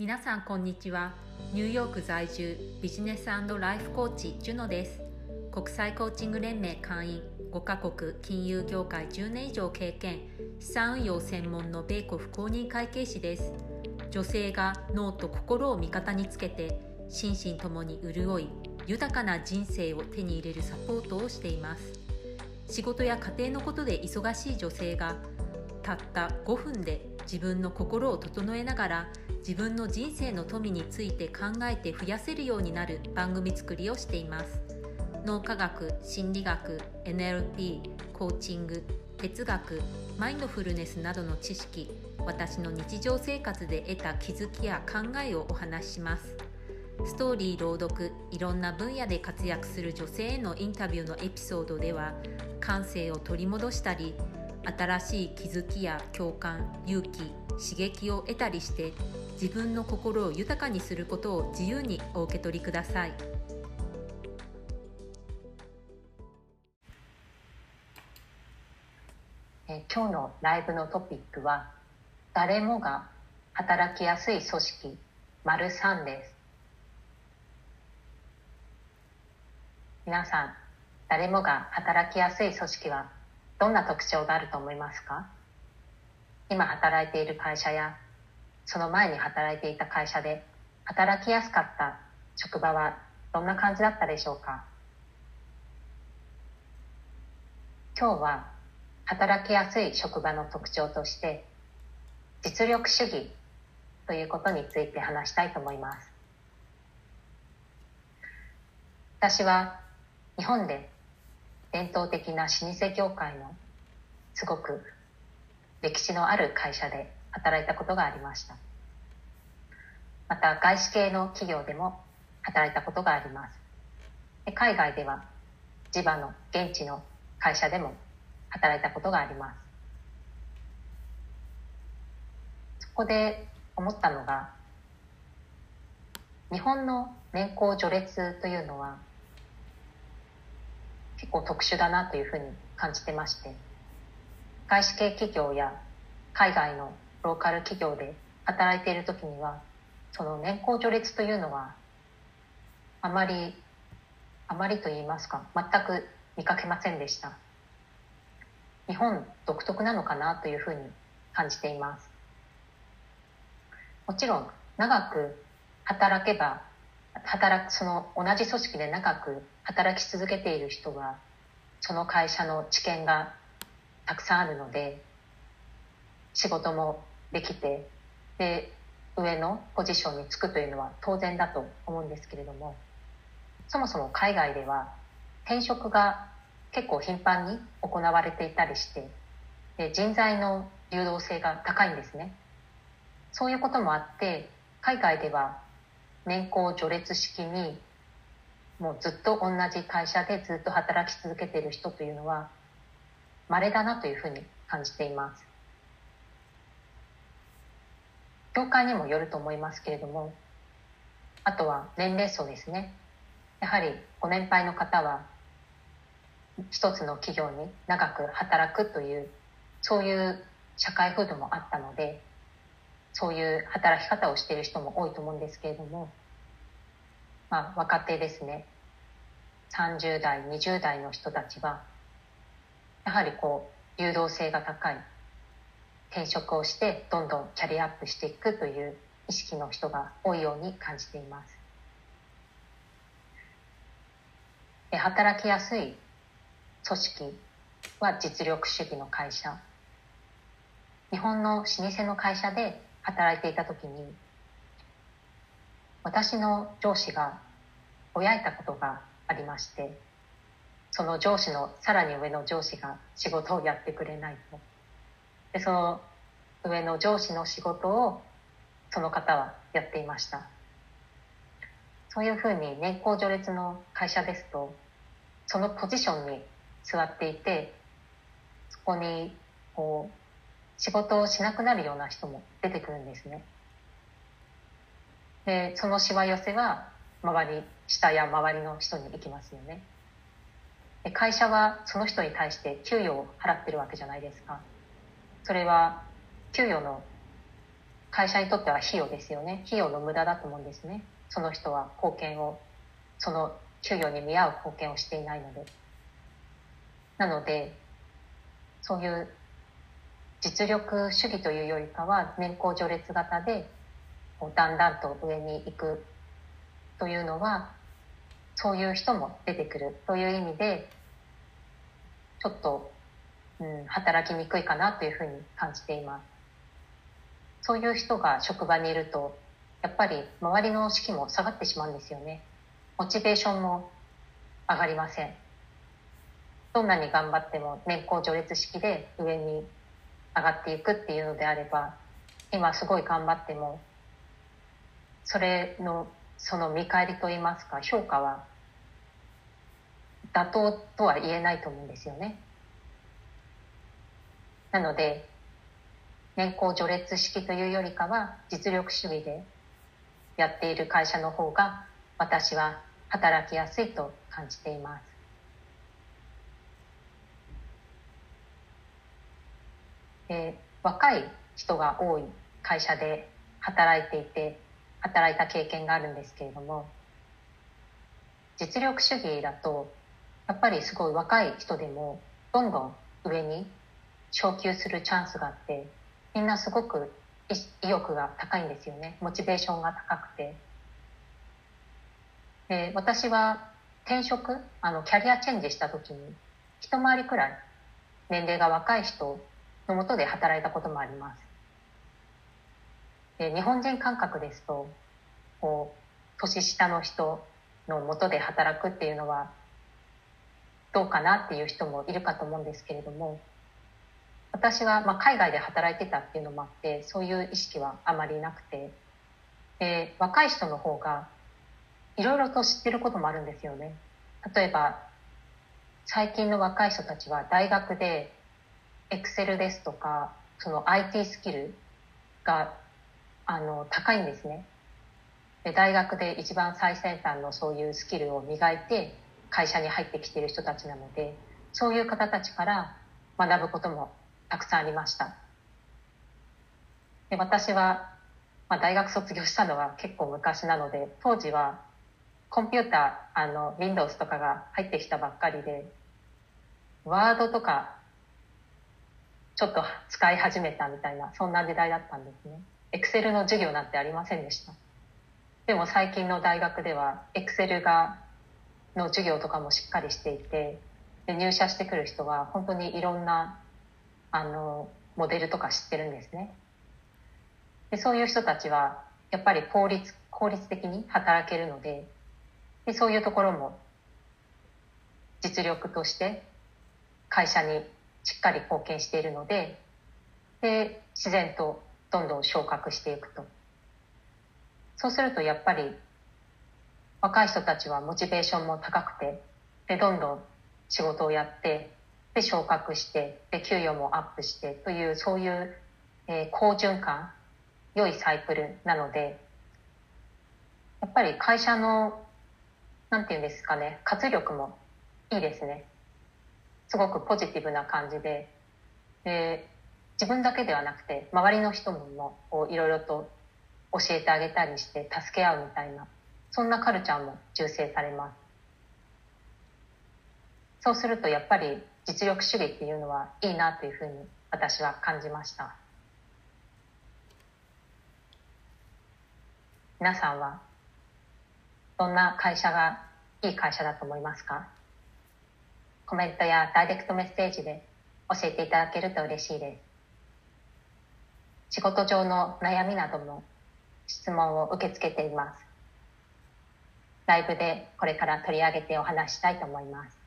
皆さんこんにちは。ニューヨーク在住ビジネスライフコーチジュノです。国際コーチング連盟会員5カ国金融業界10年以上経験資産運用専門の米国公認会計士です。女性が脳と心を味方につけて心身ともに潤い豊かな人生を手に入れるサポートをしています。仕事や家庭のことで忙しい女性がたった5分で自分の心を整えながら自分の人生の富について考えて増やせるようになる番組作りをしています。脳科学心理学 NLP コーチング哲学マインドフルネスなどの知識私の日常生活で得た気づきや考えをお話しします。ストーリー朗読いろんな分野で活躍する女性へのインタビューのエピソードでは感性を取り戻したり新しい気づきや共感勇気刺激を得たりして自分の心を豊かにすることを自由にお受け取りください。え今日のライブのトピックは誰もが働きやすい組織丸3です。皆さん誰もが働きやすい組織はどんな特徴があると思いますか？今働いている会社やその前に働いていた会社で働きやすかった職場はどんな感じだったでしょうか？今日は働きやすい職場の特徴として実力主義ということについて話したいと思います。私は日本で伝統的な老舗業界のすごく歴史のある会社で働いたことがありました。また外資系の企業でも働いたことがあります。海外では地場の現地の会社でも働いたことがあります。そこで思ったのが日本の年功序列というのは構特殊だなというふうに感じてまして外資系企業や海外のローカル企業で働いている時にはその年功序列というのはあまりあまりと言いますか全く見かけませんでした。日本独特なのかなというふうに感じています。もちろん長く働けば働くその同じ組織で長く働き続けている人はその会社の知見がたくさんあるので仕事もできてで上のポジションにつくというのは当然だと思うんですけれどもそもそも海外では転職が結構頻繁に行われていたりしてで人材の流動性が高いんですね。そういうこともあって海外では年功序列式にもうずっと同じ会社でずっと働き続けている人というのは稀だなというふうに感じています。業界にもよると思いますけれどもあとは年齢層ですね。やはりご年配の方は一つの企業に長く働くというそういう社会風土もあったのでそういう働き方をしている人も多いと思うんですけれども、まあ、若手ですね30代20代の人たちはやはりこう流動性が高い転職をしてどんどんキャリアアップしていくという意識の人が多いように感じています。で働きやすい組織は実力主義の会社日本の老舗の会社で働いていた時に私の上司がぼやいたことがありましてその上司のさらに上の上司が仕事をやってくれないと。でその上の上司の仕事をその方はやっていました。そういうふうに年功序列の会社ですとそのポジションに座っていてそこにこう仕事をしなくなるような人も出てくるんですね。でそのしわ寄せは周り下や周りの人に行きますよね。会社はその人に対して給与を払ってるわけじゃないですか。それは給与の会社にとっては費用ですよね。費用の無駄だと思うんですね。その人は貢献をその給与に見合う貢献をしていないので。なのでそういう実力主義というよりかは年功序列型でだんだんと上に行くというのはそういう人も出てくるという意味でちょっと、うん、働きにくいかなというふうに感じています。そういう人が職場にいるとやっぱり周りの士気も下がってしまうんですよね。モチベーションも上がりません。どんなに頑張っても年功序列式で上に上がっていくっていうのであれば今すごい頑張ってもそれのその見返りといいますか評価は妥当とは言えないと思うんですよね。なので年功序列式というよりかは実力主義でやっている会社の方が私は働きやすいと感じています。で若い人が多い会社で働いていて働いた経験があるんですけれども実力主義だとやっぱりすごい若い人でもどんどん上に昇給するチャンスがあってみんなすごく意欲が高いんですよねモチベーションが高くてで私は転職あのキャリアチェンジした時に一回りくらい年齢が若い人のもとで働いたこともあります。で日本人感覚ですとこう年下の人のもとで働くっていうのはどうかなっていう人もいるかと思うんですけれども私はま海外で働いてたっていうのもあってそういう意識はあまりなくてで若い人の方がいろいろと知ってることもあるんですよね。例えば最近の若い人たちは大学でエクセルですとかその IT スキルがあの高いんですねで大学で一番最先端のそういうスキルを磨いて会社に入ってきてる人たちなのでそういう方たちから学ぶこともたくさんありましたで私は、まあ、大学卒業したのは結構昔なので当時はコンピューターあの Windows とかが入ってきたばっかりでワードとかちょっと使い始めたみたいな、そんな時代だったんですね。エクセルの授業なんてありませんでした。でも最近の大学では、エクセルが、の授業とかもしっかりしていて、で入社してくる人は本当にいろんな、あの、モデルとか知ってるんですね。でそういう人たちは、やっぱり効率、効率的に働けるので、でそういうところも実力として会社にしっかり貢献しているのでで自然とどんどん昇格していくと。そうするとやっぱり若い人たちはモチベーションも高くてでどんどん仕事をやってで昇格してで給与もアップしてというそういう、えー、好循環良いサイクルなのでやっぱり会社のなんていうんですかね活力もいいですね。すごくポジティブな感じで。で自分だけではなくて周りの人もいろいろと教えてあげたりして助け合うみたいなそんなカルチャーも重視されます。そうするとやっぱり実力主義っていうのはいいなというふうに私は感じました。皆さんはどんな会社がいい会社だと思いますか？コメントやダイレクトメッセージで教えていただけると嬉しいです。仕事上の悩みなども質問を受け付けています。ライブでこれから取り上げてお話したいと思います。